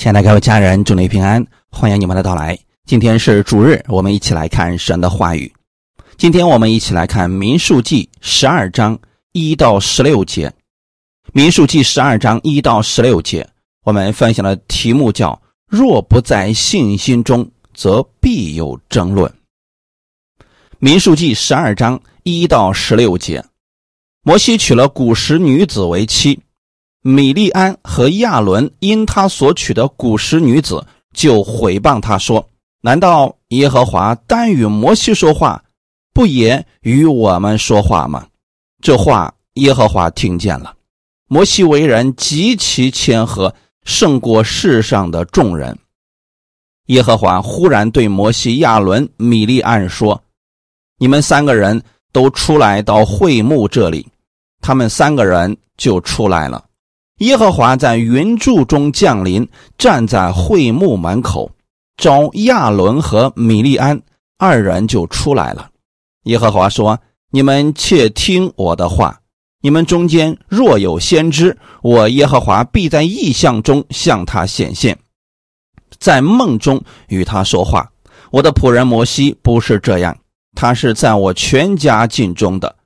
亲爱的各位家人，祝你平安，欢迎你们的到来。今天是主日，我们一起来看神的话语。今天我们一起来看《民数记》十二章一到十六节。《民数记》十二章一到十六节，我们分享的题目叫“若不在信心中，则必有争论”。《民数记》十二章一到十六节，摩西娶了古时女子为妻。米利安和亚伦因他所娶的古时女子，就毁谤他说：“难道耶和华单与摩西说话，不也与我们说话吗？”这话耶和华听见了。摩西为人极其谦和，胜过世上的众人。耶和华忽然对摩西、亚伦、米利安说：“你们三个人都出来到会幕这里。”他们三个人就出来了。耶和华在云柱中降临，站在会幕门口，招亚伦和米利安二人就出来了。耶和华说：“你们且听我的话，你们中间若有先知，我耶和华必在异象中向他显现，在梦中与他说话。我的仆人摩西不是这样，他是在我全家境中的，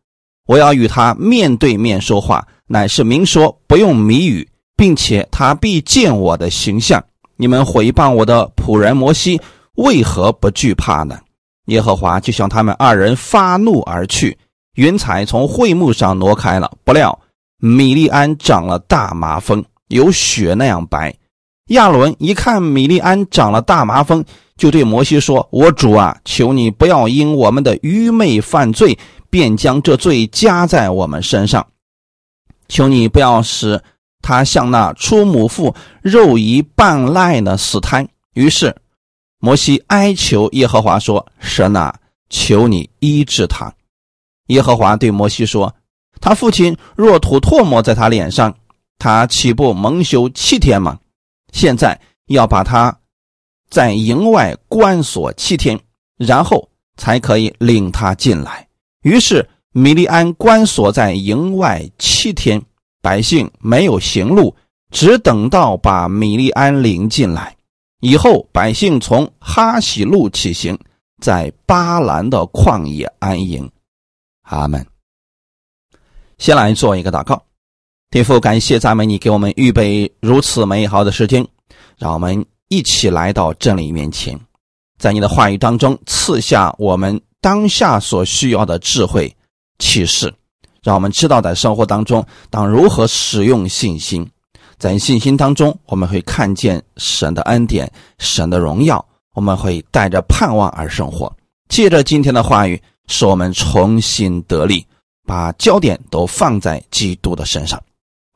我要与他面对面说话。”乃是明说，不用谜语，并且他必见我的形象。你们毁谤我的仆人摩西，为何不惧怕呢？耶和华就向他们二人发怒而去，云彩从会幕上挪开了。不料米利安长了大麻风，有雪那样白。亚伦一看米利安长了大麻风，就对摩西说：“我主啊，求你不要因我们的愚昧犯罪，便将这罪加在我们身上。”求你不要使他像那出母腹肉一半赖的死胎。于是摩西哀求耶和华说：“神啊，求你医治他。”耶和华对摩西说：“他父亲若吐唾沫在他脸上，他岂不蒙羞七天吗？现在要把他在营外关锁七天，然后才可以领他进来。”于是。米利安关锁在营外七天，百姓没有行路，只等到把米利安领进来。以后，百姓从哈喜路起行，在巴兰的旷野安营。阿门。先来做一个祷告，天父，感谢赞美你给我们预备如此美好的时间，让我们一起来到真理面前，在你的话语当中赐下我们当下所需要的智慧。启示，让我们知道在生活当中当如何使用信心，在信心当中我们会看见神的恩典、神的荣耀，我们会带着盼望而生活。借着今天的话语，使我们重新得力，把焦点都放在基督的身上。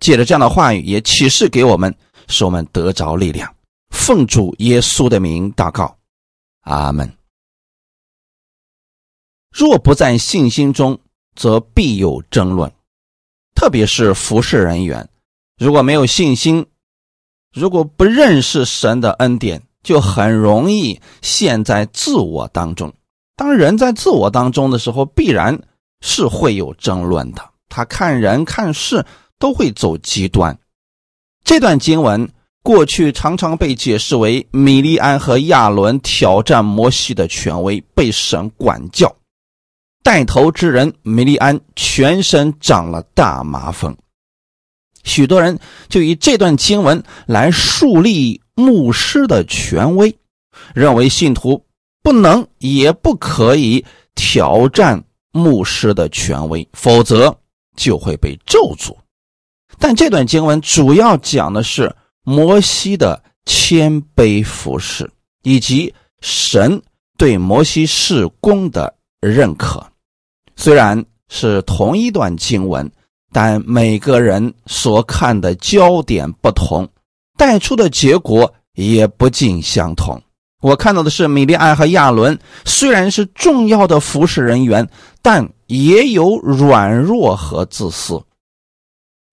借着这样的话语，也启示给我们，使我们得着力量。奉主耶稣的名祷告，阿门。若不在信心中，则必有争论，特别是服侍人员，如果没有信心，如果不认识神的恩典，就很容易陷在自我当中。当人在自我当中的时候，必然是会有争论的。他看人看事都会走极端。这段经文过去常常被解释为米利安和亚伦挑战摩西的权威，被神管教。带头之人梅利安全身长了大麻风，许多人就以这段经文来树立牧师的权威，认为信徒不能也不可以挑战牧师的权威，否则就会被咒诅。但这段经文主要讲的是摩西的谦卑服侍，以及神对摩西事工的认可。虽然是同一段经文，但每个人所看的焦点不同，带出的结果也不尽相同。我看到的是米利安和亚伦虽然是重要的服侍人员，但也有软弱和自私。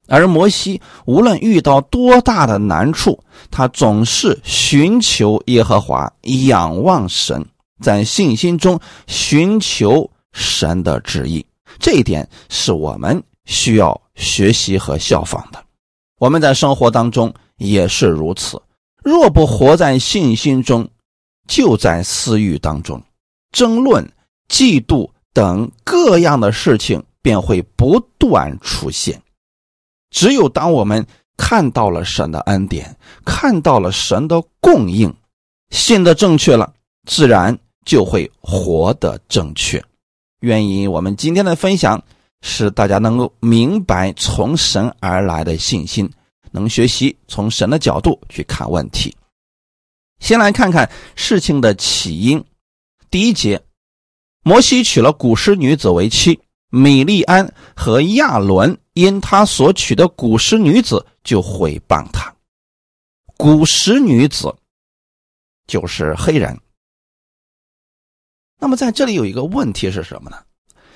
而摩西无论遇到多大的难处，他总是寻求耶和华，仰望神，在信心中寻求。神的旨意，这一点是我们需要学习和效仿的。我们在生活当中也是如此。若不活在信心中，就在私欲当中，争论、嫉妒等各样的事情便会不断出现。只有当我们看到了神的恩典，看到了神的供应，信的正确了，自然就会活得正确。愿意我们今天的分享，使大家能够明白从神而来的信心，能学习从神的角度去看问题。先来看看事情的起因。第一节，摩西娶了古诗女子为妻，米利安和亚伦因他所娶的古诗女子就毁谤他。古诗女子就是黑人。那么在这里有一个问题是什么呢？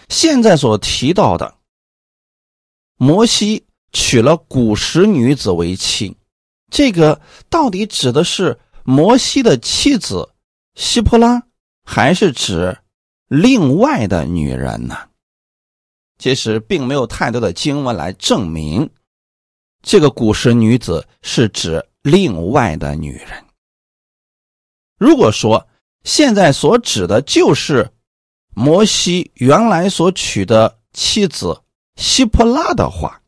现在所提到的，摩西娶了古时女子为妻，这个到底指的是摩西的妻子希波拉，还是指另外的女人呢？其实并没有太多的经文来证明，这个古时女子是指另外的女人。如果说，现在所指的就是摩西原来所娶的妻子希波拉的话，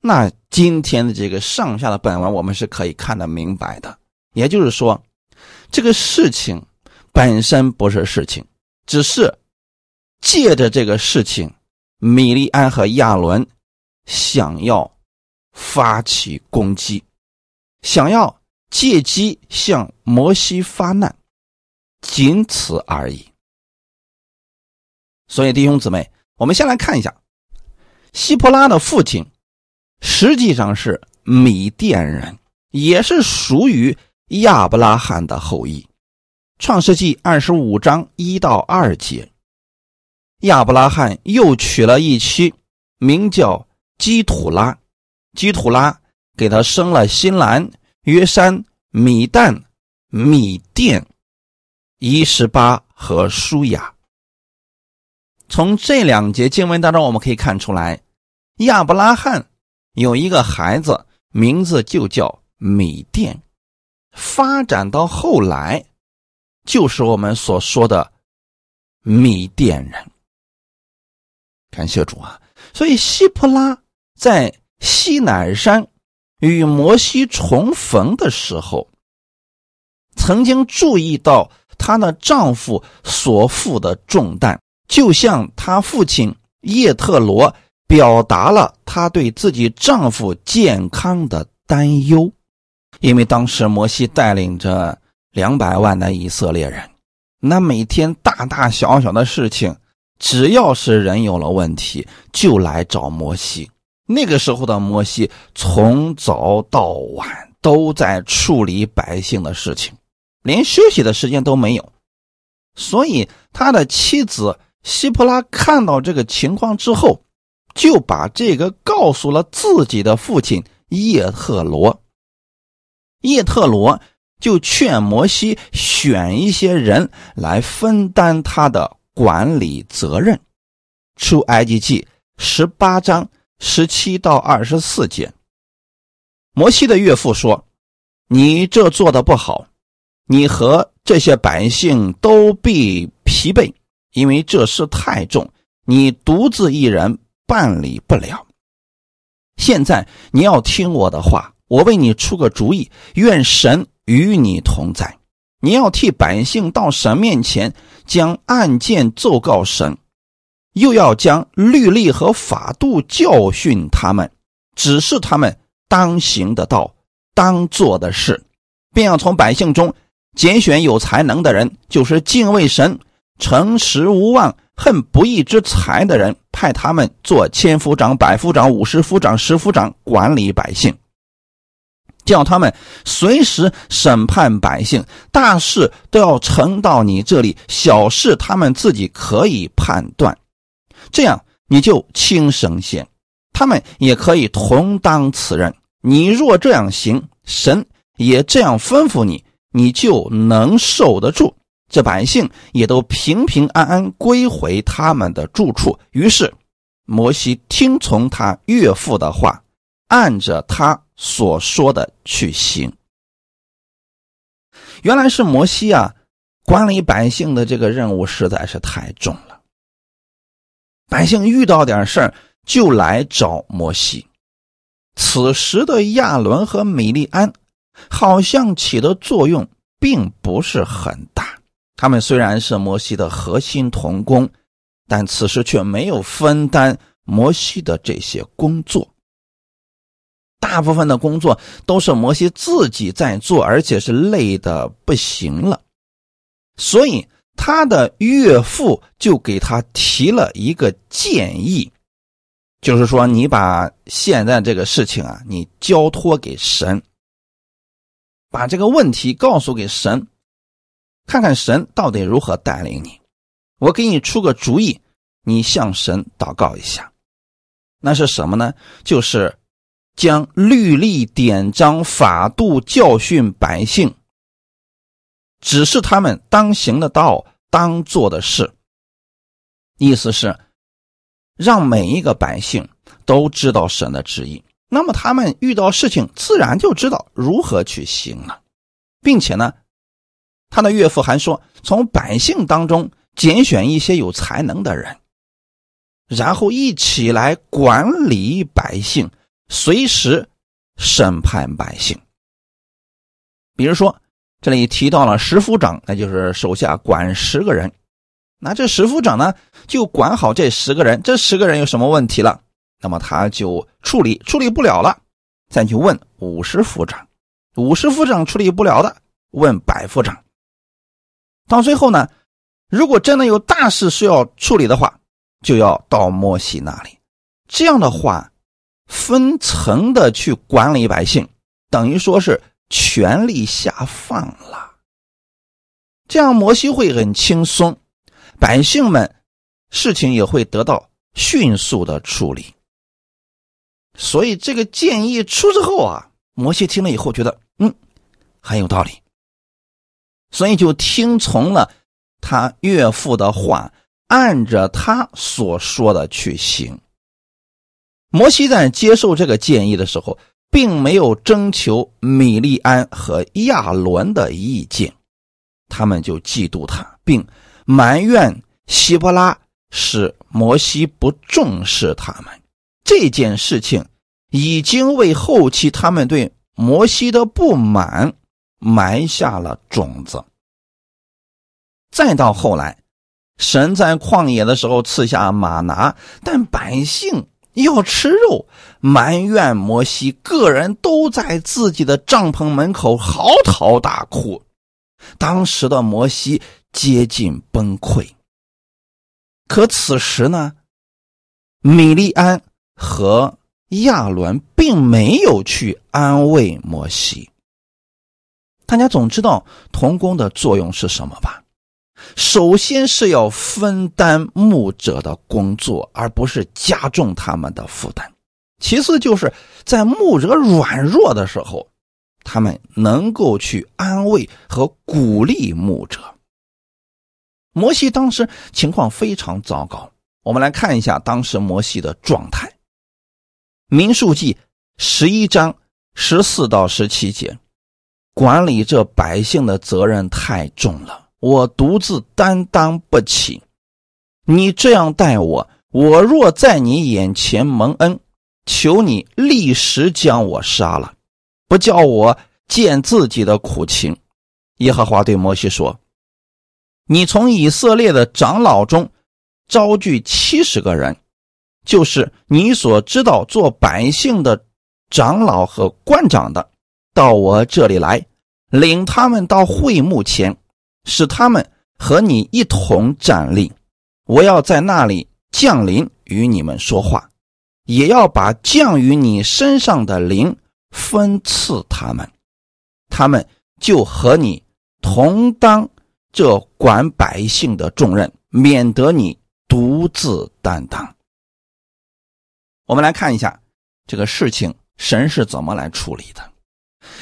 那今天的这个上下的本文我们是可以看得明白的。也就是说，这个事情本身不是事情，只是借着这个事情，米利安和亚伦想要发起攻击，想要借机向摩西发难。仅此而已。所以，弟兄姊妹，我们先来看一下，希伯拉的父亲实际上是米甸人，也是属于亚伯拉罕的后裔。创世纪二十五章一到二节，亚伯拉罕又娶了一妻，名叫基土拉，基土拉给他生了新兰、约山、米旦、米甸。一十八和舒雅，从这两节经文当中，我们可以看出来，亚伯拉罕有一个孩子，名字就叫米甸，发展到后来，就是我们所说的米甸人。感谢主啊！所以希普拉在西乃山与摩西重逢的时候，曾经注意到。她的丈夫所负的重担，就像她父亲叶特罗表达了她对自己丈夫健康的担忧，因为当时摩西带领着两百万的以色列人，那每天大大小小的事情，只要是人有了问题，就来找摩西。那个时候的摩西，从早到晚都在处理百姓的事情。连休息的时间都没有，所以他的妻子希普拉看到这个情况之后，就把这个告诉了自己的父亲叶特罗。叶特罗就劝摩西选一些人来分担他的管理责任。出埃及记十八章十七到二十四节，摩西的岳父说：“你这做的不好。”你和这些百姓都必疲惫，因为这事太重，你独自一人办理不了。现在你要听我的话，我为你出个主意，愿神与你同在。你要替百姓到神面前，将案件奏告神，又要将律例和法度教训他们，指示他们当行的道，当做的事，便要从百姓中。拣选有才能的人，就是敬畏神、诚实无妄、恨不义之财的人，派他们做千夫长、百夫长、五十夫长、十夫长，管理百姓，叫他们随时审判百姓，大事都要呈到你这里，小事他们自己可以判断。这样你就轻省些，他们也可以同当此任。你若这样行，神也这样吩咐你。你就能受得住，这百姓也都平平安安归回他们的住处。于是，摩西听从他岳父的话，按着他所说的去行。原来是摩西啊，管理百姓的这个任务实在是太重了。百姓遇到点事儿就来找摩西。此时的亚伦和米利安好像起的作用并不是很大。他们虽然是摩西的核心同工，但此时却没有分担摩西的这些工作。大部分的工作都是摩西自己在做，而且是累的不行了。所以他的岳父就给他提了一个建议。就是说，你把现在这个事情啊，你交托给神，把这个问题告诉给神，看看神到底如何带领你。我给你出个主意，你向神祷告一下。那是什么呢？就是将律例典章法度教训百姓，指示他们当行的道、当做的事。意思是。让每一个百姓都知道神的旨意，那么他们遇到事情自然就知道如何去行了，并且呢，他的岳父还说，从百姓当中拣选一些有才能的人，然后一起来管理百姓，随时审判百姓。比如说，这里提到了十夫长，那就是手下管十个人。那这十夫长呢，就管好这十个人。这十个人有什么问题了，那么他就处理，处理不了了，再去问五十夫长。五十夫长处理不了的，问百夫长。到最后呢，如果真的有大事需要处理的话，就要到摩西那里。这样的话，分层的去管理百姓，等于说是权力下放了。这样摩西会很轻松。百姓们，事情也会得到迅速的处理。所以这个建议出之后啊，摩西听了以后觉得，嗯，很有道理，所以就听从了他岳父的话，按着他所说的去行。摩西在接受这个建议的时候，并没有征求米利安和亚伦的意见，他们就嫉妒他，并。埋怨希伯拉使摩西不重视他们，这件事情已经为后期他们对摩西的不满埋下了种子。再到后来，神在旷野的时候赐下马拿，但百姓要吃肉，埋怨摩西，个人都在自己的帐篷门口嚎啕大哭。当时的摩西。接近崩溃。可此时呢，米利安和亚伦并没有去安慰摩西。大家总知道童工的作用是什么吧？首先是要分担牧者的工作，而不是加重他们的负担。其次，就是在牧者软弱的时候，他们能够去安慰和鼓励牧者。摩西当时情况非常糟糕，我们来看一下当时摩西的状态。民数记十一章十四到十七节，管理这百姓的责任太重了，我独自担当不起。你这样待我，我若在你眼前蒙恩，求你立时将我杀了，不叫我见自己的苦情。耶和华对摩西说。你从以色列的长老中招聚七十个人，就是你所知道做百姓的长老和官长的，到我这里来，领他们到会幕前，使他们和你一同站立。我要在那里降临与你们说话，也要把降于你身上的灵分赐他们，他们就和你同当。这管百姓的重任，免得你独自担当。我们来看一下这个事情，神是怎么来处理的？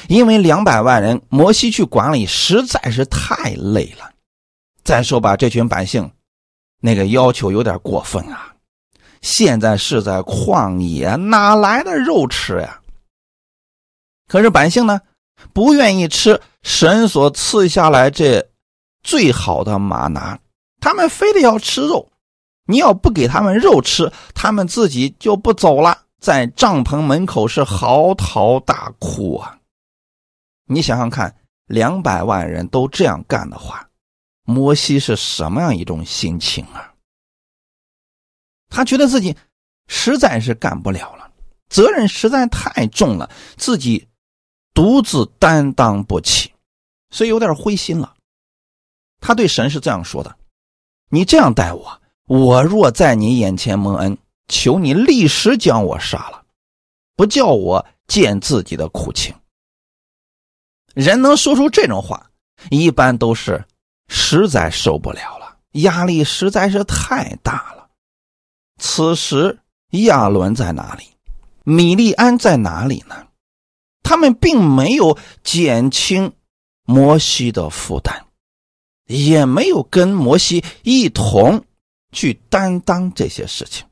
因为两百万人，摩西去管理实在是太累了。再说吧，这群百姓那个要求有点过分啊！现在是在旷野，哪来的肉吃呀？可是百姓呢，不愿意吃神所赐下来这最好的玛拿，他们非得要吃肉。你要不给他们肉吃，他们自己就不走了，在帐篷门口是嚎啕大哭啊！你想想看，两百万人都这样干的话，摩西是什么样一种心情啊？他觉得自己实在是干不了了，责任实在太重了，自己独自担当不起，所以有点灰心了。他对神是这样说的：“你这样待我。”我若在你眼前蒙恩，求你立时将我杀了，不叫我见自己的苦情。人能说出这种话，一般都是实在受不了了，压力实在是太大了。此时亚伦在哪里？米利安在哪里呢？他们并没有减轻摩西的负担，也没有跟摩西一同。去担当这些事情，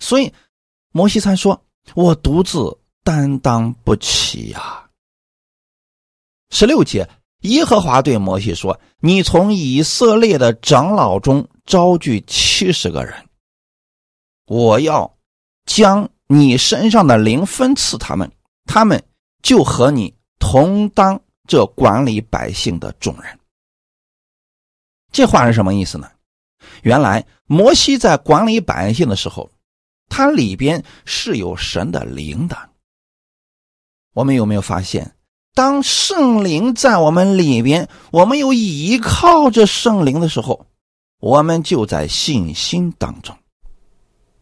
所以摩西才说：“我独自担当不起呀。”十六节，耶和华对摩西说：“你从以色列的长老中招聚七十个人，我要将你身上的灵分赐他们，他们就和你同当这管理百姓的众人。”这话是什么意思呢？原来摩西在管理百姓的时候，他里边是有神的灵的。我们有没有发现，当圣灵在我们里边，我们有依靠着圣灵的时候，我们就在信心当中。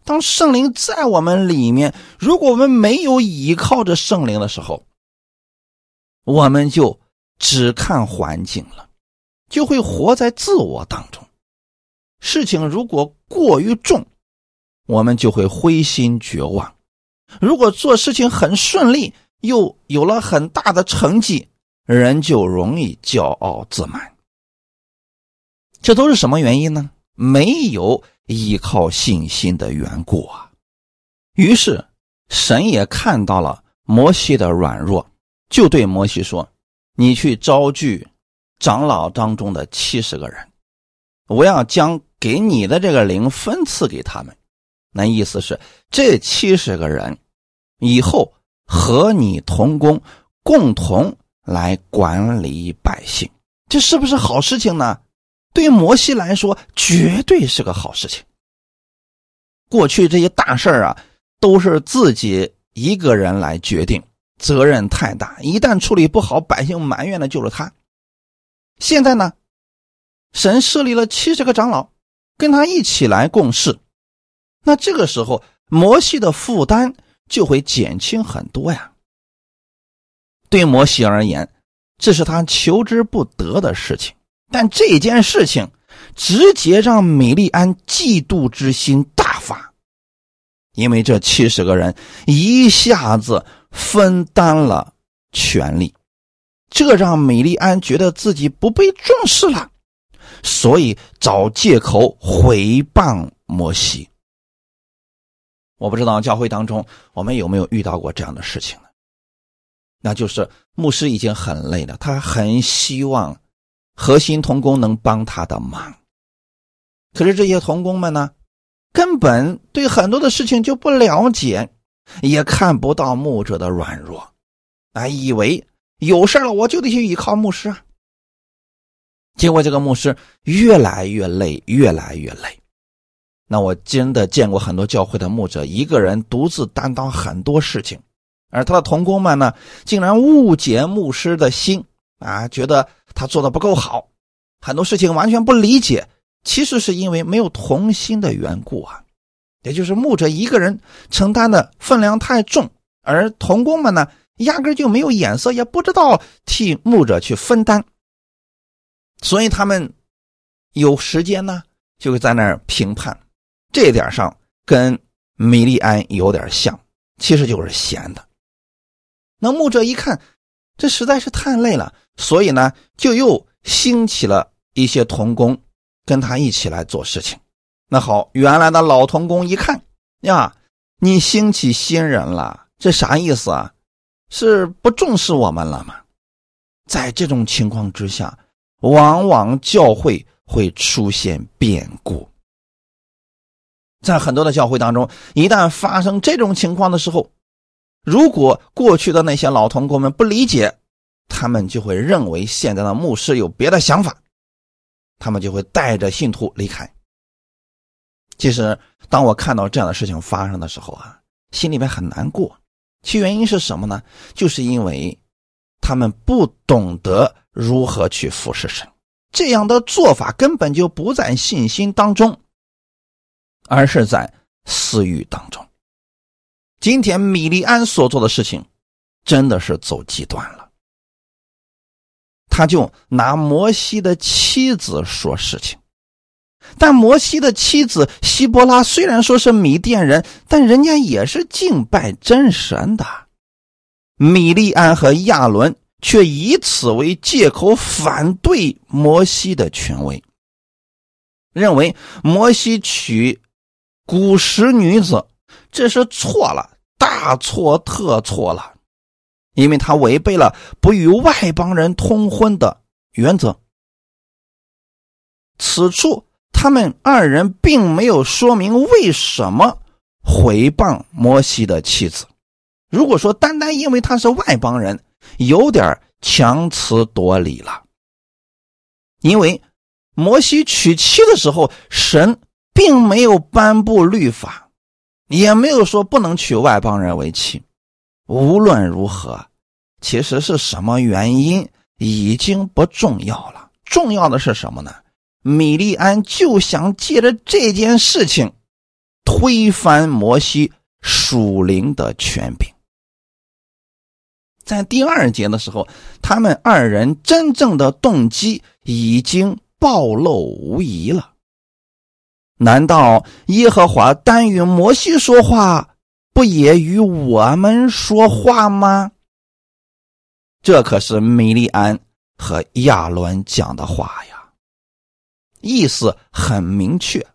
当圣灵在我们里面，如果我们没有依靠着圣灵的时候，我们就只看环境了，就会活在自我当中。事情如果过于重，我们就会灰心绝望；如果做事情很顺利，又有了很大的成绩，人就容易骄傲自满。这都是什么原因呢？没有依靠信心的缘故啊！于是神也看到了摩西的软弱，就对摩西说：“你去招聚长老当中的七十个人，我要将。”给你的这个灵分赐给他们，那意思是这七十个人以后和你同工，共同来管理百姓，这是不是好事情呢？对于摩西来说，绝对是个好事情。过去这些大事啊，都是自己一个人来决定，责任太大，一旦处理不好，百姓埋怨的就是他。现在呢，神设立了七十个长老。跟他一起来共事，那这个时候摩西的负担就会减轻很多呀。对摩西而言，这是他求之不得的事情，但这件事情直接让米利安嫉妒之心大发，因为这七十个人一下子分担了权力，这让米利安觉得自己不被重视了。所以找借口毁谤摩西。我不知道教会当中我们有没有遇到过这样的事情呢？那就是牧师已经很累了，他很希望核心同工能帮他的忙，可是这些同工们呢，根本对很多的事情就不了解，也看不到牧者的软弱，啊，以为有事了我就得去依靠牧师啊。结果这个牧师越来越累，越来越累。那我真的见过很多教会的牧者，一个人独自担当很多事情，而他的同工们呢，竟然误解牧师的心啊，觉得他做的不够好，很多事情完全不理解。其实是因为没有同心的缘故啊，也就是牧者一个人承担的分量太重，而同工们呢，压根就没有眼色，也不知道替牧者去分担。所以他们有时间呢，就会在那儿评判，这点上跟米利安有点像，其实就是闲的。那牧者一看，这实在是太累了，所以呢，就又兴起了一些童工跟他一起来做事情。那好，原来的老童工一看呀，你兴起新人了，这啥意思啊？是不重视我们了吗？在这种情况之下，往往教会会出现变故。在很多的教会当中，一旦发生这种情况的时候，如果过去的那些老同工们不理解，他们就会认为现在的牧师有别的想法，他们就会带着信徒离开。其实，当我看到这样的事情发生的时候啊，心里面很难过。其原因是什么呢？就是因为他们不懂得如何去服侍神，这样的做法根本就不在信心当中。而是在私欲当中。今天米利安所做的事情，真的是走极端了。他就拿摩西的妻子说事情，但摩西的妻子希伯拉虽然说是米甸人，但人家也是敬拜真神的。米利安和亚伦却以此为借口反对摩西的权威，认为摩西娶。古时女子，这是错了，大错特错了，因为他违背了不与外邦人通婚的原则。此处他们二人并没有说明为什么毁谤摩西的妻子。如果说单单因为他是外邦人，有点强词夺理了。因为摩西娶妻的时候，神。并没有颁布律法，也没有说不能娶外邦人为妻。无论如何，其实是什么原因已经不重要了。重要的是什么呢？米利安就想借着这件事情推翻摩西属灵的权柄。在第二节的时候，他们二人真正的动机已经暴露无遗了。难道耶和华单与摩西说话，不也与我们说话吗？这可是米利安和亚伦讲的话呀，意思很明确，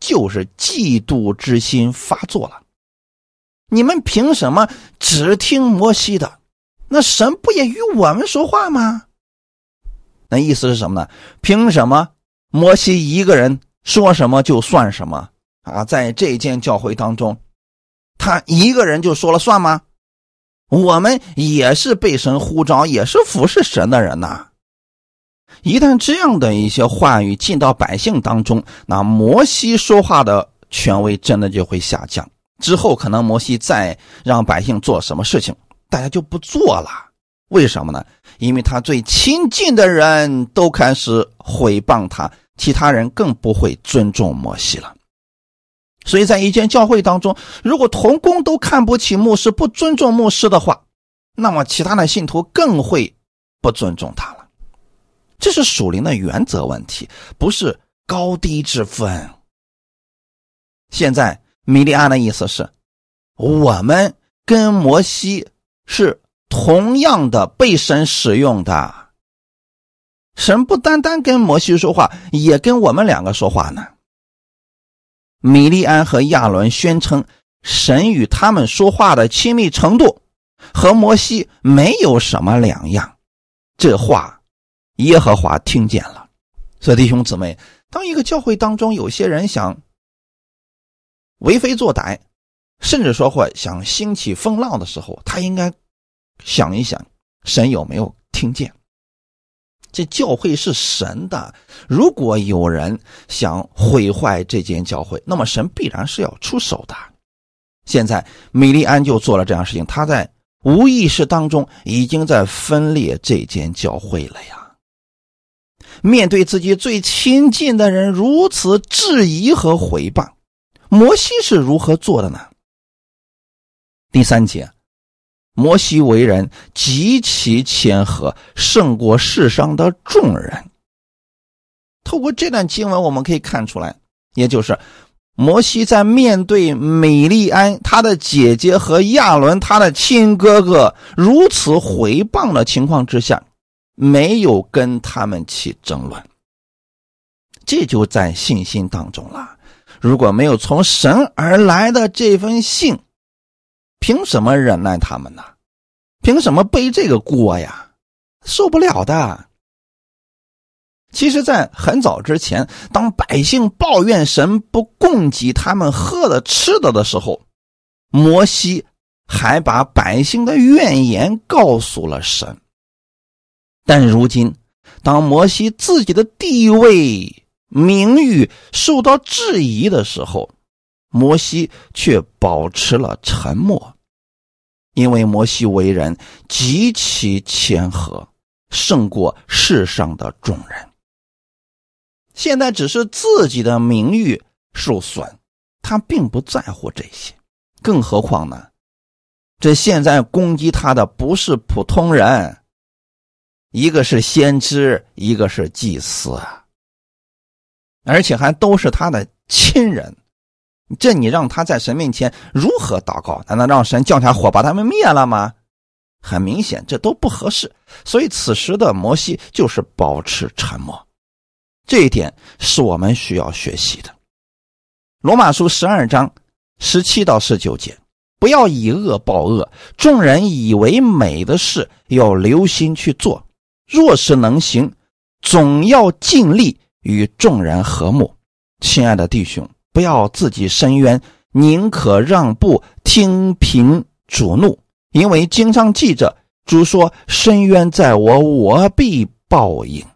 就是嫉妒之心发作了。你们凭什么只听摩西的？那神不也与我们说话吗？那意思是什么呢？凭什么摩西一个人？说什么就算什么啊！在这间教会当中，他一个人就说了算吗？我们也是被神呼召，也是服侍神的人呐。一旦这样的一些话语进到百姓当中，那摩西说话的权威真的就会下降。之后可能摩西再让百姓做什么事情，大家就不做了。为什么呢？因为他最亲近的人都开始毁谤他。其他人更不会尊重摩西了，所以在一间教会当中，如果同工都看不起牧师、不尊重牧师的话，那么其他的信徒更会不尊重他了。这是属灵的原则问题，不是高低之分。现在米利安的意思是，我们跟摩西是同样的被神使用的。神不单单跟摩西说话，也跟我们两个说话呢。米利安和亚伦宣称，神与他们说话的亲密程度和摩西没有什么两样。这话，耶和华听见了。所以弟兄姊妹，当一个教会当中有些人想为非作歹，甚至说或想兴起风浪的时候，他应该想一想，神有没有听见。这教会是神的，如果有人想毁坏这间教会，那么神必然是要出手的。现在米利安就做了这样事情，他在无意识当中已经在分裂这间教会了呀。面对自己最亲近的人如此质疑和毁谤，摩西是如何做的呢？第三节。摩西为人极其谦和，胜过世上的众人。透过这段经文，我们可以看出来，也就是摩西在面对美利安他的姐姐和亚伦他的亲哥哥如此回谤的情况之下，没有跟他们起争论。这就在信心当中了。如果没有从神而来的这份信。凭什么忍耐他们呢？凭什么背这个锅呀？受不了的。其实，在很早之前，当百姓抱怨神不供给他们喝的吃的的时候，摩西还把百姓的怨言告诉了神。但如今，当摩西自己的地位、名誉受到质疑的时候，摩西却保持了沉默，因为摩西为人极其谦和，胜过世上的众人。现在只是自己的名誉受损，他并不在乎这些。更何况呢？这现在攻击他的不是普通人，一个是先知，一个是祭司，而且还都是他的亲人。这你让他在神面前如何祷告？难道让神降下火把他们灭了吗？很明显，这都不合适。所以此时的摩西就是保持沉默。这一点是我们需要学习的。罗马书十二章十七到十九节：不要以恶报恶，众人以为美的事要留心去做；若是能行，总要尽力与众人和睦。亲爱的弟兄，不要自己伸冤，宁可让步，听凭主怒，因为经常记着，主说：“深渊在我，我必报应。”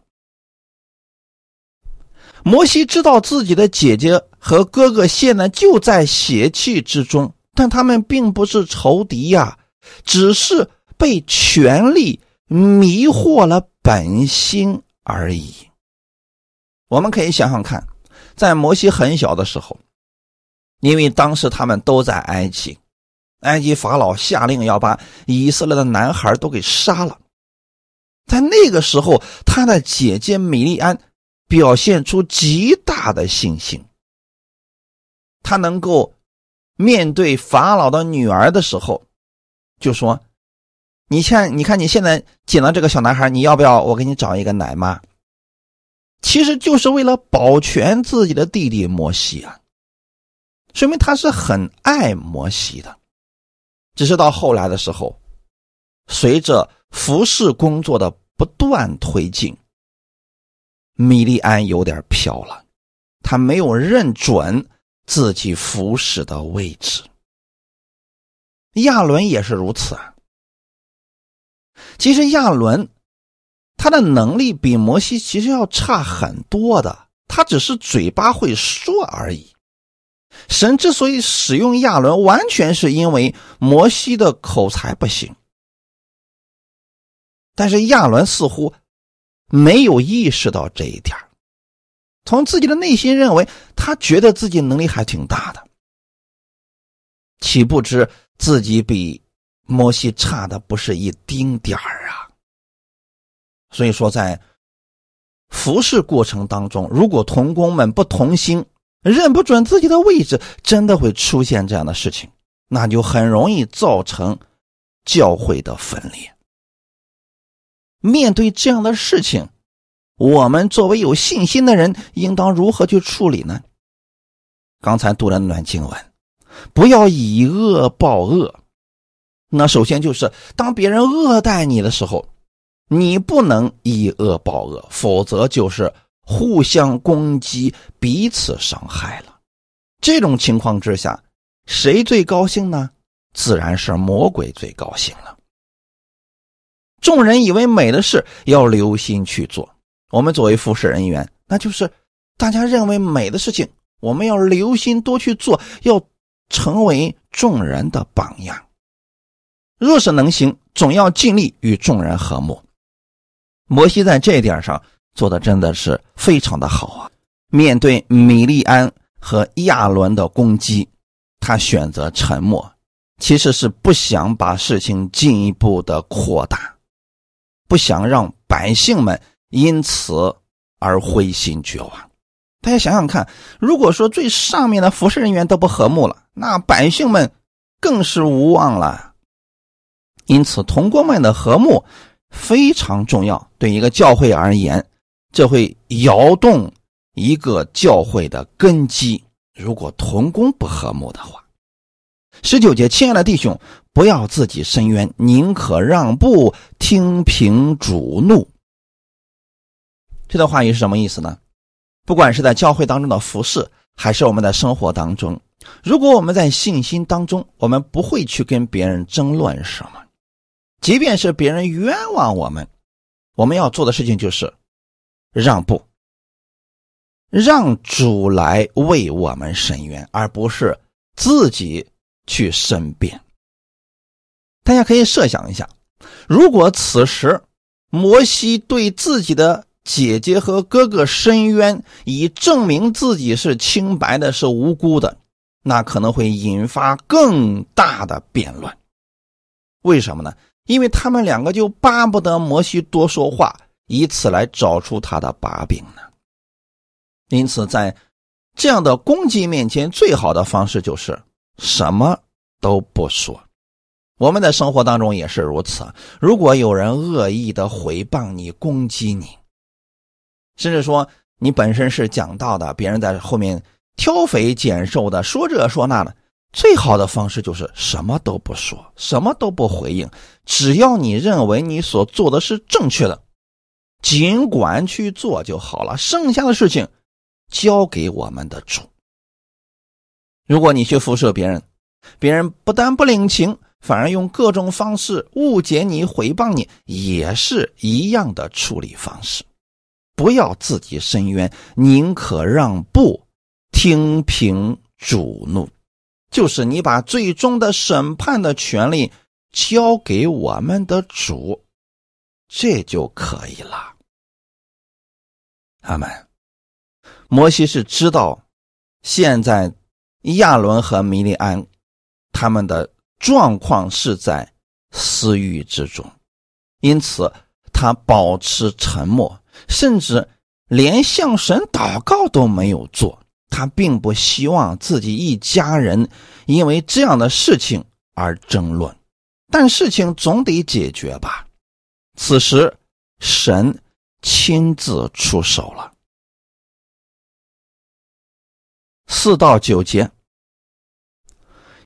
摩西知道自己的姐姐和哥哥现在就在血气之中，但他们并不是仇敌呀，只是被权力迷惑了本心而已。我们可以想想看，在摩西很小的时候，因为当时他们都在埃及，埃及法老下令要把以色列的男孩都给杀了，在那个时候，他的姐姐米利安。表现出极大的信心，他能够面对法老的女儿的时候，就说：“你看，你看，你现在捡到这个小男孩，你要不要我给你找一个奶妈？”其实就是为了保全自己的弟弟摩西啊，说明他是很爱摩西的。只是到后来的时候，随着服侍工作的不断推进。米利安有点飘了，他没有认准自己服侍的位置。亚伦也是如此啊。其实亚伦他的能力比摩西其实要差很多的，他只是嘴巴会说而已。神之所以使用亚伦，完全是因为摩西的口才不行。但是亚伦似乎。没有意识到这一点从自己的内心认为，他觉得自己能力还挺大的，岂不知自己比摩西差的不是一丁点啊！所以说，在服侍过程当中，如果同工们不同心，认不准自己的位置，真的会出现这样的事情，那就很容易造成教会的分裂。面对这样的事情，我们作为有信心的人，应当如何去处理呢？刚才读了那段经文，不要以恶报恶。那首先就是，当别人恶待你的时候，你不能以恶报恶，否则就是互相攻击，彼此伤害了。这种情况之下，谁最高兴呢？自然是魔鬼最高兴了。众人以为美的事要留心去做。我们作为服侍人员，那就是大家认为美的事情，我们要留心多去做，要成为众人的榜样。若是能行，总要尽力与众人和睦。摩西在这一点上做的真的是非常的好啊！面对米利安和亚伦的攻击，他选择沉默，其实是不想把事情进一步的扩大。不想让百姓们因此而灰心绝望。大家想想看，如果说最上面的服侍人员都不和睦了，那百姓们更是无望了。因此，同工们的和睦非常重要。对一个教会而言，这会摇动一个教会的根基。如果同工不和睦的话，十九节，亲爱的弟兄，不要自己伸冤，宁可让步，听凭主怒。这段话语是什么意思呢？不管是在教会当中的服侍，还是我们的生活当中，如果我们在信心当中，我们不会去跟别人争论什么，即便是别人冤枉我们，我们要做的事情就是让步，让主来为我们伸冤，而不是自己去申辩。大家可以设想一下，如果此时摩西对自己的姐姐和哥哥申冤，以证明自己是清白的、是无辜的，那可能会引发更大的辩论。为什么呢？因为他们两个就巴不得摩西多说话，以此来找出他的把柄呢。因此，在这样的攻击面前，最好的方式就是什么都不说。我们的生活当中也是如此。如果有人恶意的回谤你、攻击你，甚至说你本身是讲道的，别人在后面挑肥拣瘦的说这说那的，最好的方式就是什么都不说，什么都不回应。只要你认为你所做的是正确的，尽管去做就好了。剩下的事情交给我们的主。如果你去辐射别人，别人不但不领情，反而用各种方式误解你、毁谤你，也是一样的处理方式。不要自己申冤，宁可让步，听凭主怒，就是你把最终的审判的权利交给我们的主，这就可以了。阿门。摩西是知道，现在亚伦和米利安他们的状况是在私欲之中，因此他保持沉默。甚至连向神祷告都没有做，他并不希望自己一家人因为这样的事情而争论，但事情总得解决吧。此时，神亲自出手了。四到九节，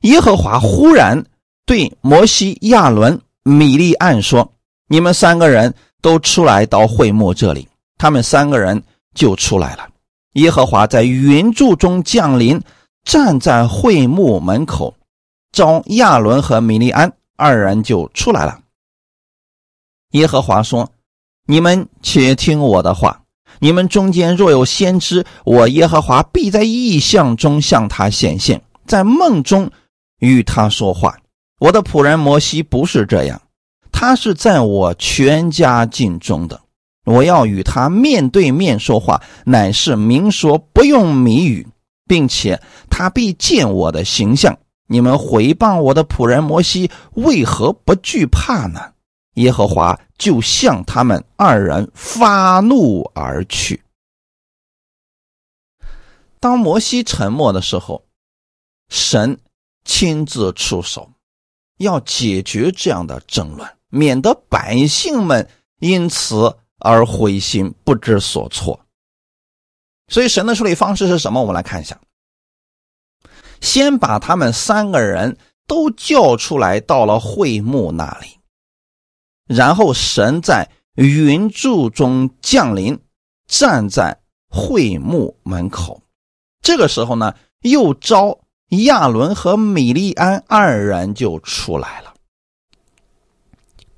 耶和华忽然对摩西、亚伦、米利暗说：“你们三个人。”都出来到会幕这里，他们三个人就出来了。耶和华在云柱中降临，站在会幕门口，召亚伦和米利安二人就出来了。耶和华说：“你们且听我的话，你们中间若有先知，我耶和华必在异象中向他显现，在梦中与他说话。我的仆人摩西不是这样。”他是在我全家境中的，我要与他面对面说话，乃是明说，不用谜语，并且他必见我的形象。你们回谤我的仆人摩西，为何不惧怕呢？耶和华就向他们二人发怒而去。当摩西沉默的时候，神亲自出手，要解决这样的争论。免得百姓们因此而灰心不知所措。所以神的处理方式是什么？我们来看一下。先把他们三个人都叫出来，到了会幕那里，然后神在云柱中降临，站在会幕门口。这个时候呢，又招亚伦和米利安二人就出来了。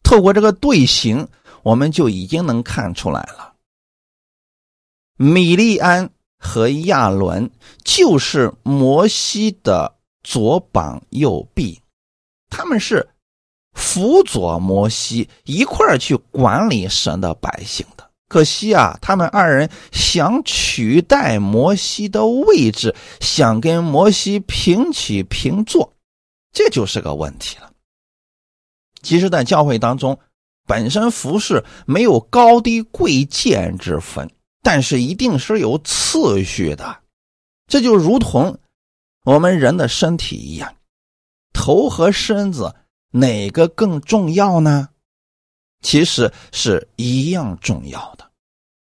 透过这个队形，我们就已经能看出来了。米利安和亚伦就是摩西的左膀右臂，他们是辅佐摩西一块儿去管理神的百姓的。可惜啊，他们二人想取代摩西的位置，想跟摩西平起平坐，这就是个问题了。其实，在教会当中，本身服饰没有高低贵贱之分，但是一定是有次序的。这就如同我们人的身体一样，头和身子哪个更重要呢？其实是一样重要的，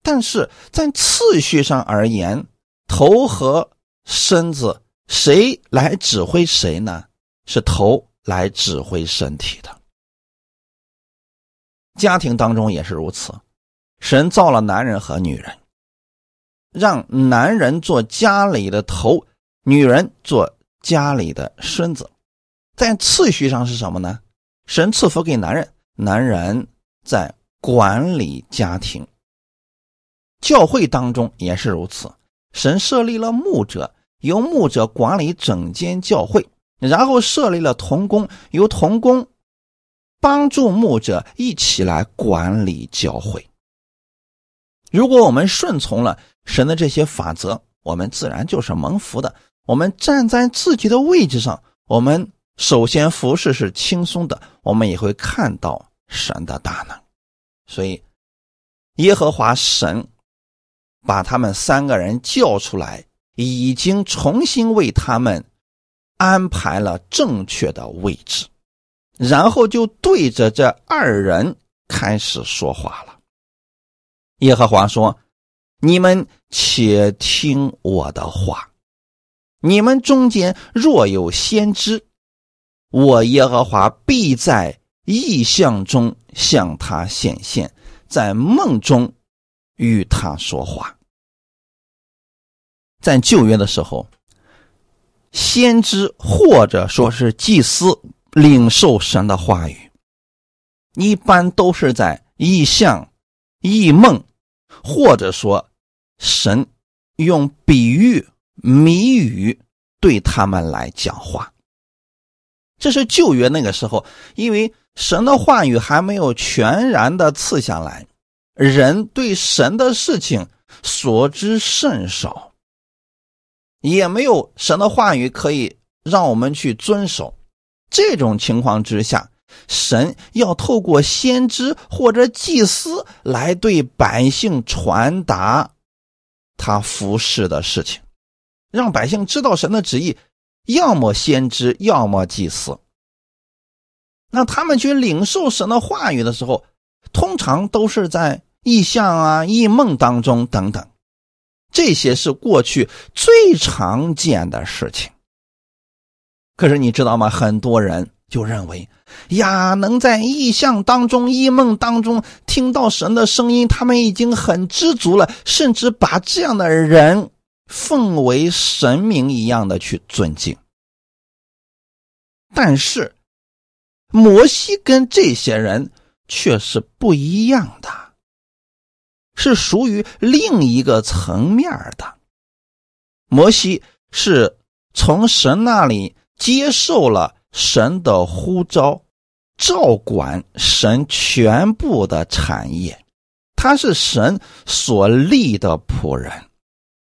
但是在次序上而言，头和身子谁来指挥谁呢？是头来指挥身体的。家庭当中也是如此，神造了男人和女人，让男人做家里的头，女人做家里的身子。在次序上是什么呢？神赐福给男人，男人在管理家庭。教会当中也是如此，神设立了牧者，由牧者管理整间教会，然后设立了童工，由童工帮助牧者一起来管理教会。如果我们顺从了神的这些法则，我们自然就是蒙福的。我们站在自己的位置上，我们首先服侍是轻松的，我们也会看到神的大能。所以，耶和华神。把他们三个人叫出来，已经重新为他们安排了正确的位置，然后就对着这二人开始说话了。耶和华说：“你们且听我的话，你们中间若有先知，我耶和华必在异象中向他显现，在梦中。”与他说话，在旧约的时候，先知或者说是祭司领受神的话语，一般都是在异象、异梦，或者说神用比喻、谜语对他们来讲话。这是旧约那个时候，因为神的话语还没有全然的赐下来。人对神的事情所知甚少，也没有神的话语可以让我们去遵守。这种情况之下，神要透过先知或者祭司来对百姓传达他服侍的事情，让百姓知道神的旨意。要么先知，要么祭司。那他们去领受神的话语的时候。通常都是在异象啊、异梦当中等等，这些是过去最常见的事情。可是你知道吗？很多人就认为，呀，能在异象当中、异梦当中听到神的声音，他们已经很知足了，甚至把这样的人奉为神明一样的去尊敬。但是，摩西跟这些人。却是不一样的，是属于另一个层面的。摩西是从神那里接受了神的呼召，照管神全部的产业，他是神所立的仆人，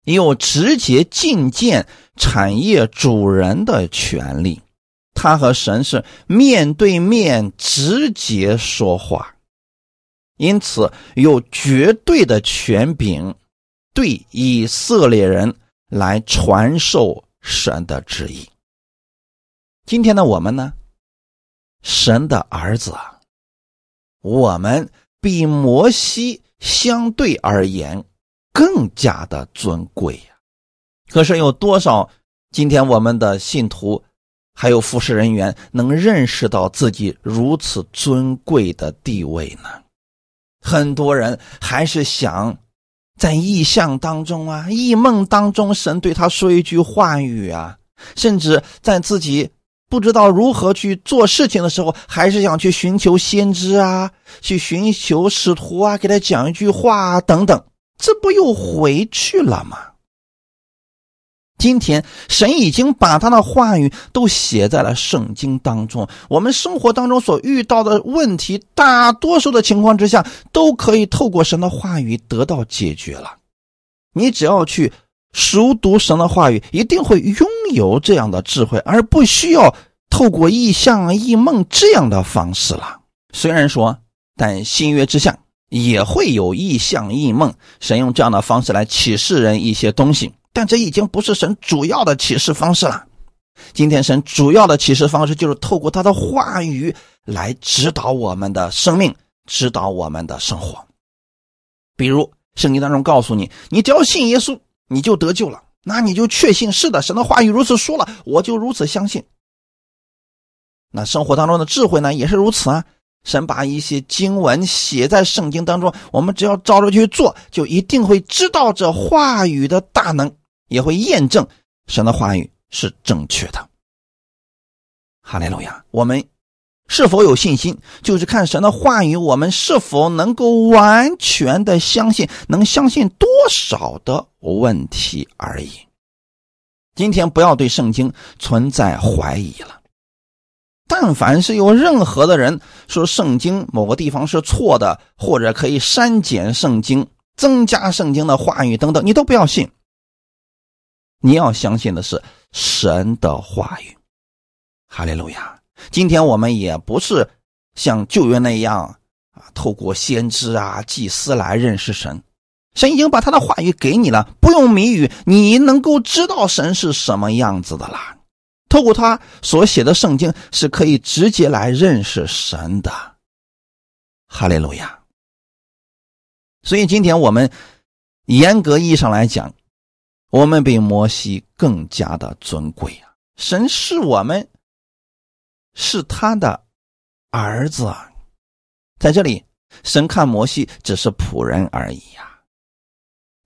有直接觐见产业主人的权利。他和神是面对面直接说话，因此有绝对的权柄，对以色列人来传授神的旨意。今天的我们呢，神的儿子，我们比摩西相对而言更加的尊贵呀。可是有多少今天我们的信徒？还有服侍人员能认识到自己如此尊贵的地位呢？很多人还是想在异象当中啊、异梦当中，神对他说一句话语啊，甚至在自己不知道如何去做事情的时候，还是想去寻求先知啊，去寻求使徒啊，给他讲一句话啊等等，这不又回去了吗？今天，神已经把他的话语都写在了圣经当中。我们生活当中所遇到的问题，大多数的情况之下，都可以透过神的话语得到解决了。你只要去熟读神的话语，一定会拥有这样的智慧，而不需要透过异象、异梦这样的方式了。虽然说，但新约之下也会有异象、异梦，神用这样的方式来启示人一些东西。但这已经不是神主要的启示方式了。今天神主要的启示方式就是透过他的话语来指导我们的生命，指导我们的生活。比如圣经当中告诉你，你只要信耶稣，你就得救了，那你就确信是的，神的话语如此说了，我就如此相信。那生活当中的智慧呢，也是如此啊。神把一些经文写在圣经当中，我们只要照着去做，就一定会知道这话语的大能，也会验证神的话语是正确的。哈利路亚！我们是否有信心，就是看神的话语，我们是否能够完全的相信，能相信多少的问题而已。今天不要对圣经存在怀疑了。但凡是有任何的人说圣经某个地方是错的，或者可以删减圣经、增加圣经的话语等等，你都不要信。你要相信的是神的话语。哈利路亚！今天我们也不是像旧约那样啊，透过先知啊、祭司来认识神。神已经把他的话语给你了，不用谜语，你能够知道神是什么样子的啦。透过他所写的圣经，是可以直接来认识神的。哈利路亚！所以今天我们严格意义上来讲，我们比摩西更加的尊贵啊！神是我们是他的儿子，在这里，神看摩西只是仆人而已呀。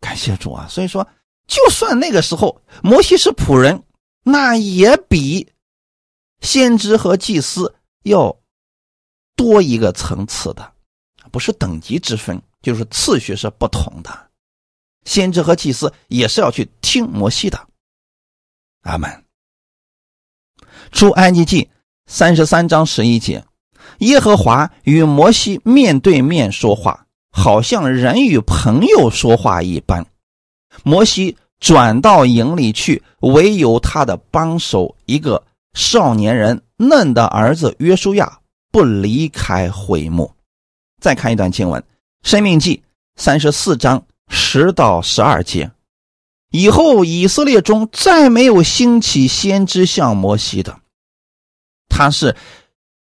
感谢主啊！所以说，就算那个时候摩西是仆人。那也比先知和祭司要多一个层次的，不是等级之分，就是次序是不同的。先知和祭司也是要去听摩西的。阿门。出埃及记三十三章十一节，耶和华与摩西面对面说话，好像人与朋友说话一般。摩西。转到营里去，唯有他的帮手一个少年人嫩的儿子约书亚不离开会幕。再看一段经文，《生命记》三十四章十到十二节。以后以色列中再没有兴起先知像摩西的，他是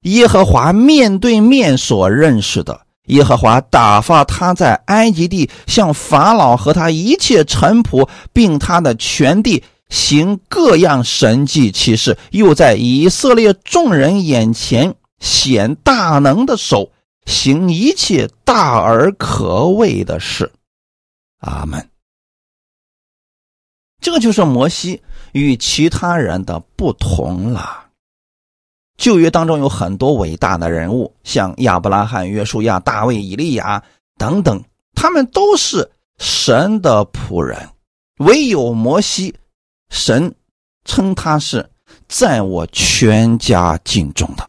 耶和华面对面所认识的。耶和华打发他在埃及地向法老和他一切臣仆，并他的全地行各样神迹奇事，又在以色列众人眼前显大能的手，行一切大而可畏的事。阿门。这就是摩西与其他人的不同了。旧约当中有很多伟大的人物，像亚伯拉罕、约书亚、大卫、以利亚等等，他们都是神的仆人。唯有摩西，神称他是在我全家敬重的。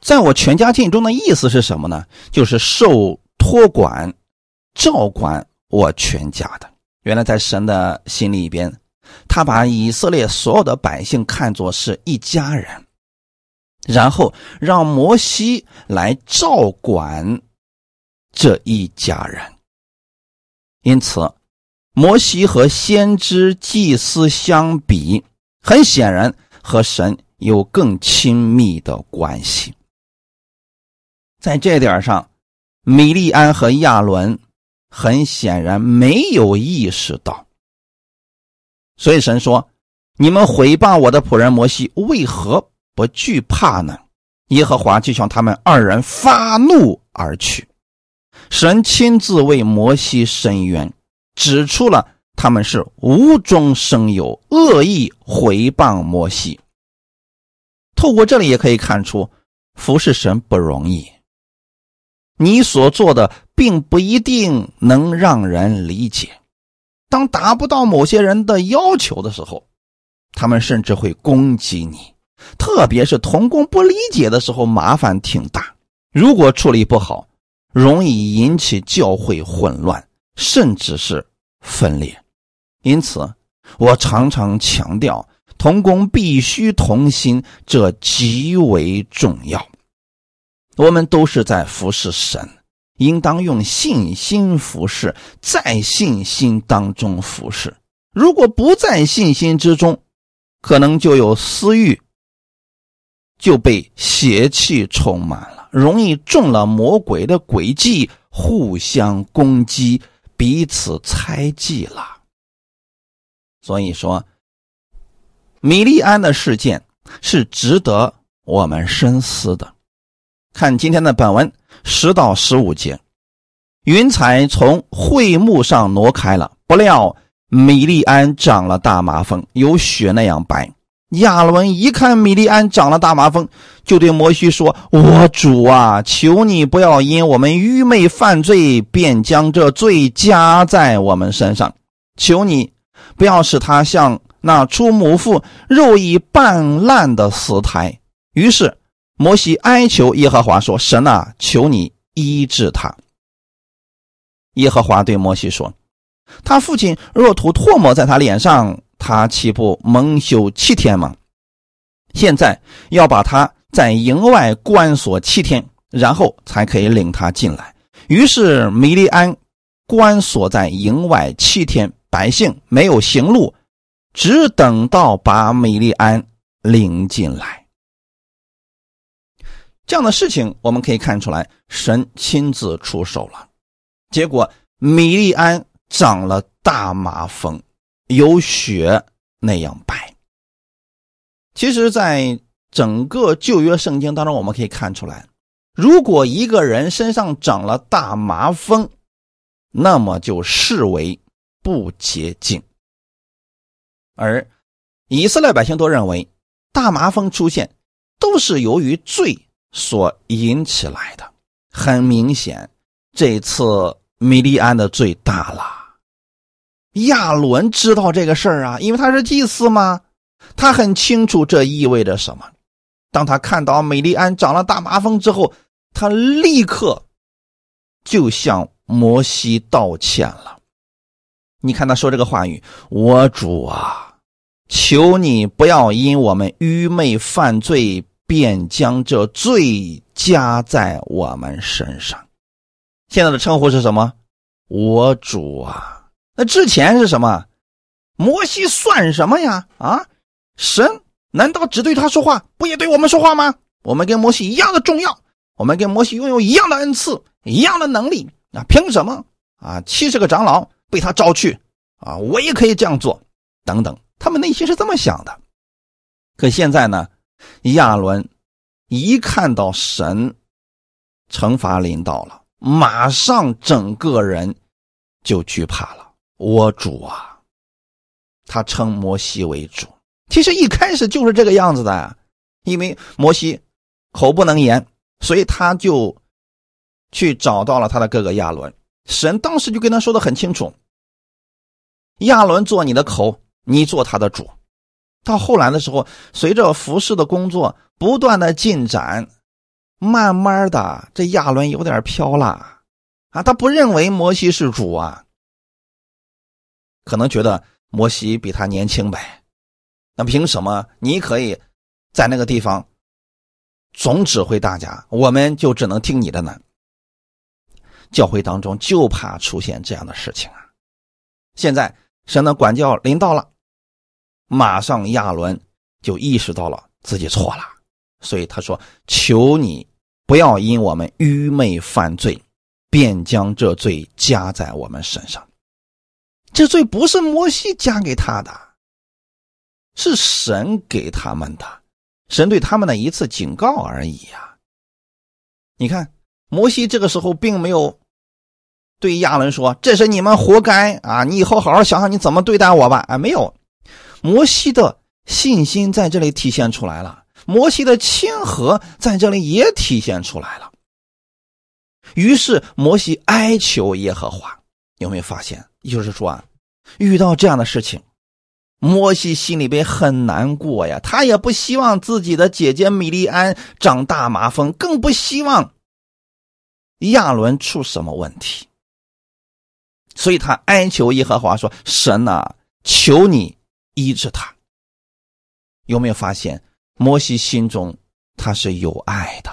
在我全家敬重的意思是什么呢？就是受托管、照管我全家的。原来在神的心里边，他把以色列所有的百姓看作是一家人。然后让摩西来照管这一家人，因此，摩西和先知祭司相比，很显然和神有更亲密的关系。在这点上，米利安和亚伦很显然没有意识到，所以神说：“你们毁谤我的仆人摩西，为何？”不惧怕呢？耶和华就向他们二人发怒而去。神亲自为摩西伸冤，指出了他们是无中生有、恶意回谤摩西。透过这里也可以看出，服侍神不容易。你所做的并不一定能让人理解。当达不到某些人的要求的时候，他们甚至会攻击你。特别是童工不理解的时候，麻烦挺大。如果处理不好，容易引起教会混乱，甚至是分裂。因此，我常常强调，童工必须同心，这极为重要。我们都是在服侍神，应当用信心服侍，在信心当中服侍。如果不在信心之中，可能就有私欲。就被邪气充满了，容易中了魔鬼的诡计，互相攻击，彼此猜忌了。所以说，米利安的事件是值得我们深思的。看今天的本文十到十五节，云彩从会幕上挪开了，不料米利安长了大麻风，有雪那样白。亚伦一看米利安长了大麻风，就对摩西说：“我主啊，求你不要因我们愚昧犯罪，便将这罪加在我们身上。求你不要使他像那出母腹肉已半烂的死胎。”于是摩西哀求耶和华说：“神啊，求你医治他。”耶和华对摩西说：“他父亲若吐唾沫在他脸上。”他岂不蒙羞七天吗？现在要把他在营外关锁七天，然后才可以领他进来。于是米利安关锁在营外七天，百姓没有行路，只等到把米利安领进来。这样的事情我们可以看出来，神亲自出手了。结果米利安长了大麻风。有雪那样白。其实，在整个旧约圣经当中，我们可以看出来，如果一个人身上长了大麻风，那么就视为不洁净。而以色列百姓都认为，大麻风出现都是由于罪所引起来的。很明显，这次米利安的罪大了。亚伦知道这个事儿啊，因为他是祭司嘛，他很清楚这意味着什么。当他看到美丽安长了大麻风之后，他立刻就向摩西道歉了。你看他说这个话语：“我主啊，求你不要因我们愚昧犯罪，便将这罪加在我们身上。”现在的称呼是什么？我主啊。那之前是什么？摩西算什么呀？啊，神难道只对他说话，不也对我们说话吗？我们跟摩西一样的重要，我们跟摩西拥有一样的恩赐，一样的能力啊！凭什么啊？七十个长老被他招去啊，我也可以这样做，等等，他们内心是这么想的。可现在呢，亚伦一看到神惩罚临到了，马上整个人就惧怕了。我主啊，他称摩西为主。其实一开始就是这个样子的，因为摩西口不能言，所以他就去找到了他的哥哥亚伦。神当时就跟他说的很清楚：亚伦做你的口，你做他的主。到后来的时候，随着服侍的工作不断的进展，慢慢的这亚伦有点飘了啊，他不认为摩西是主啊。可能觉得摩西比他年轻呗，那凭什么你可以在那个地方总指挥大家，我们就只能听你的呢？教会当中就怕出现这样的事情啊！现在神的管教临到了，马上亚伦就意识到了自己错了，所以他说：“求你不要因我们愚昧犯罪，便将这罪加在我们身上。”这罪不是摩西加给他的，是神给他们的，神对他们的一次警告而已呀。你看，摩西这个时候并没有对亚伦说：“这是你们活该啊！你以后好好想想你怎么对待我吧。”啊，没有，摩西的信心在这里体现出来了，摩西的谦和在这里也体现出来了。于是摩西哀求耶和华。有没有发现？也就是说啊，遇到这样的事情，摩西心里边很难过呀。他也不希望自己的姐姐米利安长大麻风，更不希望亚伦出什么问题。所以他哀求耶和华说：“神呐，求你医治他。”有没有发现？摩西心中他是有爱的。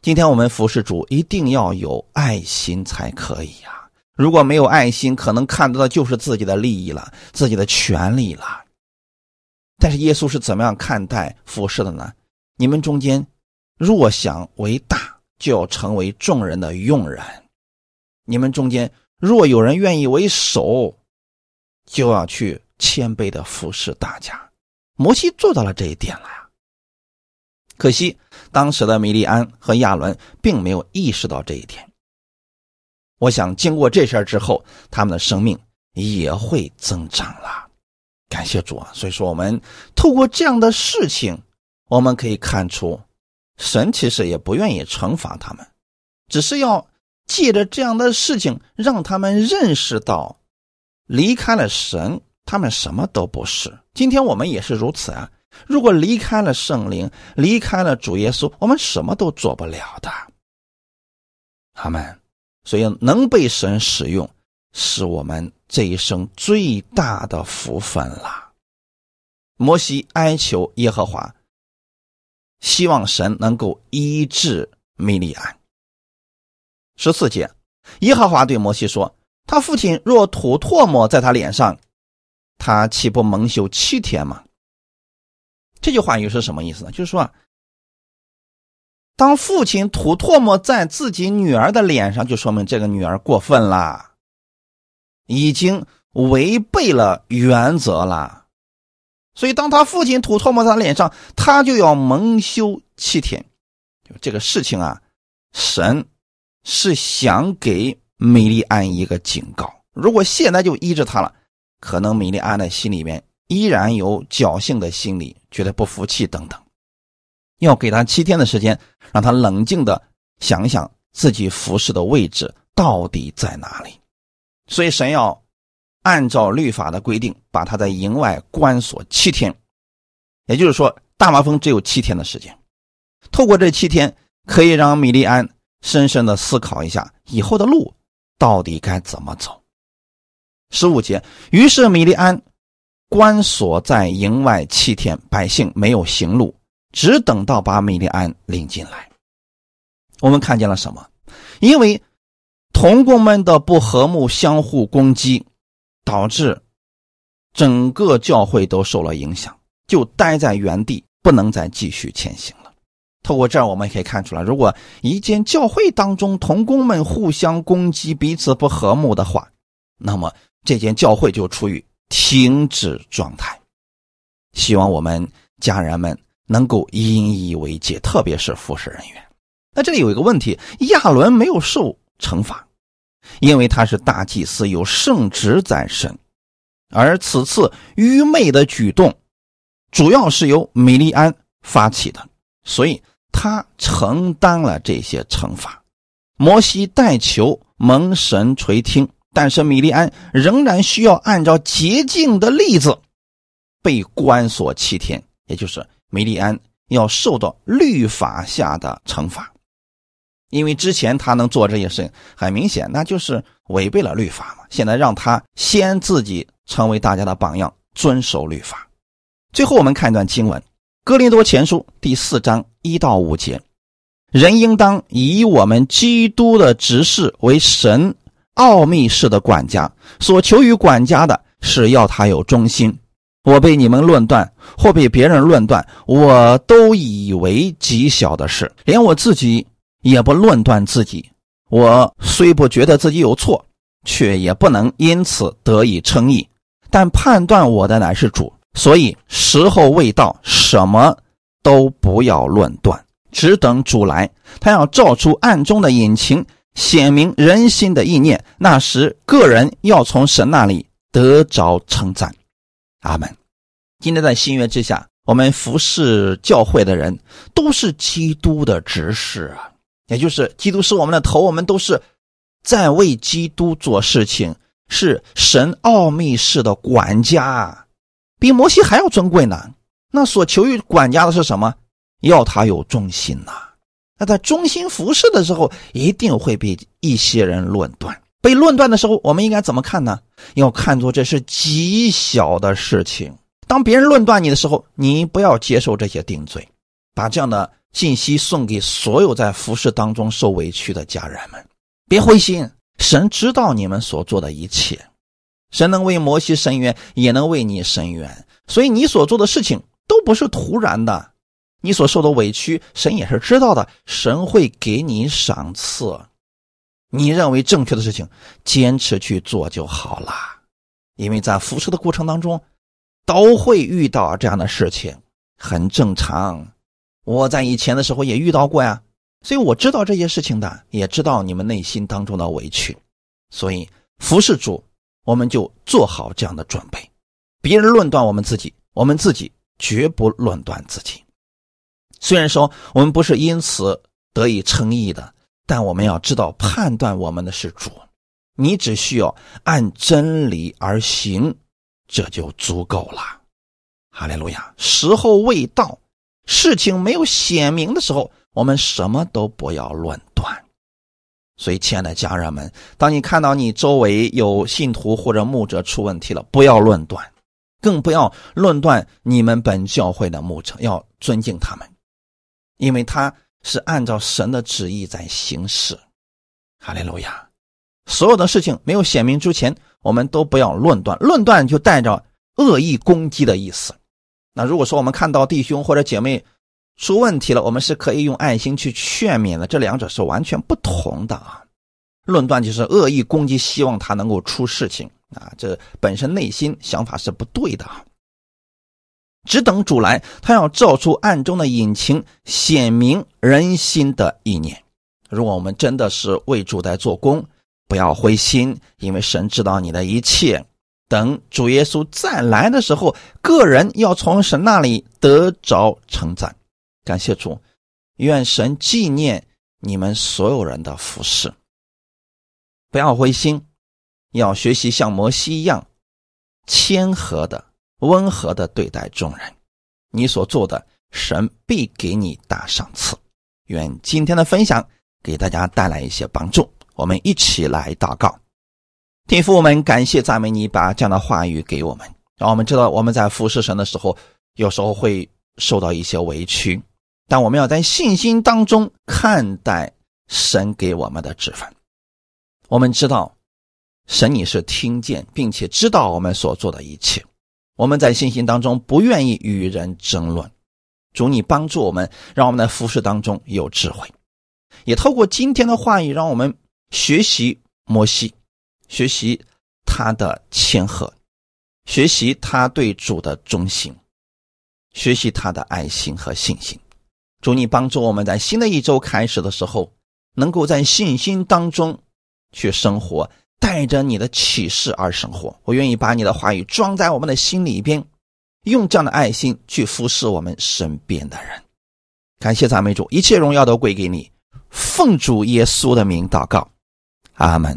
今天我们服侍主，一定要有爱心才可以呀。如果没有爱心，可能看到的就是自己的利益了，自己的权利了。但是耶稣是怎么样看待服侍的呢？你们中间若想为大，就要成为众人的用人；你们中间若有人愿意为首，就要去谦卑的服侍大家。摩西做到了这一点了呀。可惜当时的米利安和亚伦并没有意识到这一点。我想，经过这事儿之后，他们的生命也会增长了。感谢主啊！所以说，我们透过这样的事情，我们可以看出，神其实也不愿意惩罚他们，只是要借着这样的事情，让他们认识到，离开了神，他们什么都不是。今天我们也是如此啊！如果离开了圣灵，离开了主耶稣，我们什么都做不了的。他们。所以能被神使用，是我们这一生最大的福分了。摩西哀求耶和华，希望神能够医治米利安。十四节，耶和华对摩西说：“他父亲若吐唾沫在他脸上，他岂不蒙羞七天吗？”这句话又是什么意思呢？就是说啊。当父亲吐唾沫在自己女儿的脸上，就说明这个女儿过分了，已经违背了原则了。所以，当他父亲吐唾沫在他脸上，他就要蒙羞七天。就这个事情啊，神是想给米利安一个警告。如果现在就医治他了，可能米利安的心里面依然有侥幸的心理，觉得不服气等等。要给他七天的时间，让他冷静的想想自己服侍的位置到底在哪里。所以神要按照律法的规定，把他在营外关锁七天。也就是说，大麻风只有七天的时间。透过这七天，可以让米利安深深的思考一下以后的路到底该怎么走。十五节，于是米利安关锁在营外七天，百姓没有行路。只等到把米利安领进来，我们看见了什么？因为同工们的不和睦、相互攻击，导致整个教会都受了影响，就待在原地，不能再继续前行了。透过这儿，我们可以看出来，如果一间教会当中同工们互相攻击、彼此不和睦的话，那么这间教会就处于停止状态。希望我们家人们。能够引以为戒，特别是服侍人员。那这里有一个问题：亚伦没有受惩罚，因为他是大祭司，有圣职在身。而此次愚昧的举动，主要是由米利安发起的，所以他承担了这些惩罚。摩西代求蒙神垂听，但是米利安仍然需要按照洁净的例子被关锁七天，也就是。梅利安要受到律法下的惩罚，因为之前他能做这些事情，很明显那就是违背了律法嘛。现在让他先自己成为大家的榜样，遵守律法。最后我们看一段经文，《哥林多前书》第四章一到五节：人应当以我们基督的执事为神奥秘式的管家，所求于管家的是要他有忠心。我被你们论断，或被别人论断，我都以为极小的事，连我自己也不论断自己。我虽不觉得自己有错，却也不能因此得以称义。但判断我的乃是主，所以时候未到，什么都不要论断，只等主来。他要照出暗中的隐情，显明人心的意念。那时，个人要从神那里得着称赞。阿门。今天在新约之下，我们服侍教会的人都是基督的执事啊，也就是基督是我们的头，我们都是在为基督做事情，是神奥秘式的管家，比摩西还要尊贵呢。那所求于管家的是什么？要他有忠心呐。那在忠心服侍的时候，一定会被一些人论断。被论断的时候，我们应该怎么看呢？要看作这是极小的事情。当别人论断你的时候，你不要接受这些定罪，把这样的信息送给所有在服侍当中受委屈的家人们。别灰心，神知道你们所做的一切，神能为摩西伸冤，也能为你伸冤。所以你所做的事情都不是突然的，你所受的委屈，神也是知道的，神会给你赏赐。你认为正确的事情，坚持去做就好了。因为在服侍的过程当中，都会遇到这样的事情，很正常。我在以前的时候也遇到过呀，所以我知道这些事情的，也知道你们内心当中的委屈，所以服侍主，我们就做好这样的准备。别人论断我们自己，我们自己绝不论断自己。虽然说我们不是因此得以称义的，但我们要知道，判断我们的是主。你只需要按真理而行，这就足够了。哈利路亚！时候未到，事情没有显明的时候，我们什么都不要论断。所以，亲爱的家人们，当你看到你周围有信徒或者牧者出问题了，不要论断，更不要论断你们本教会的牧者，要尊敬他们，因为他是按照神的旨意在行事。哈利路亚！所有的事情没有显明之前，我们都不要论断。论断就带着恶意攻击的意思。那如果说我们看到弟兄或者姐妹出问题了，我们是可以用爱心去劝勉的。这两者是完全不同的啊！论断就是恶意攻击，希望他能够出事情啊，这本身内心想法是不对的。只等主来，他要照出暗中的隐情，显明人心的意念。如果我们真的是为主在做工，不要灰心，因为神知道你的一切。等主耶稣再来的时候，个人要从神那里得着称赞。感谢主，愿神纪念你们所有人的服饰。不要灰心，要学习像摩西一样谦和的、温和的对待众人。你所做的，神必给你大赏赐。愿今天的分享给大家带来一些帮助。我们一起来祷告，天父，我们感谢赞美你，把这样的话语给我们，让我们知道我们在服侍神的时候，有时候会受到一些委屈，但我们要在信心当中看待神给我们的指分。我们知道，神你是听见并且知道我们所做的一切，我们在信心当中不愿意与人争论。主，你帮助我们，让我们在服侍当中有智慧，也透过今天的话语，让我们。学习摩西，学习他的谦和，学习他对主的忠心，学习他的爱心和信心。主，你帮助我们在新的一周开始的时候，能够在信心当中去生活，带着你的启示而生活。我愿意把你的话语装在我们的心里边，用这样的爱心去服侍我们身边的人。感谢赞美主，一切荣耀都归给你。奉主耶稣的名祷告。阿门。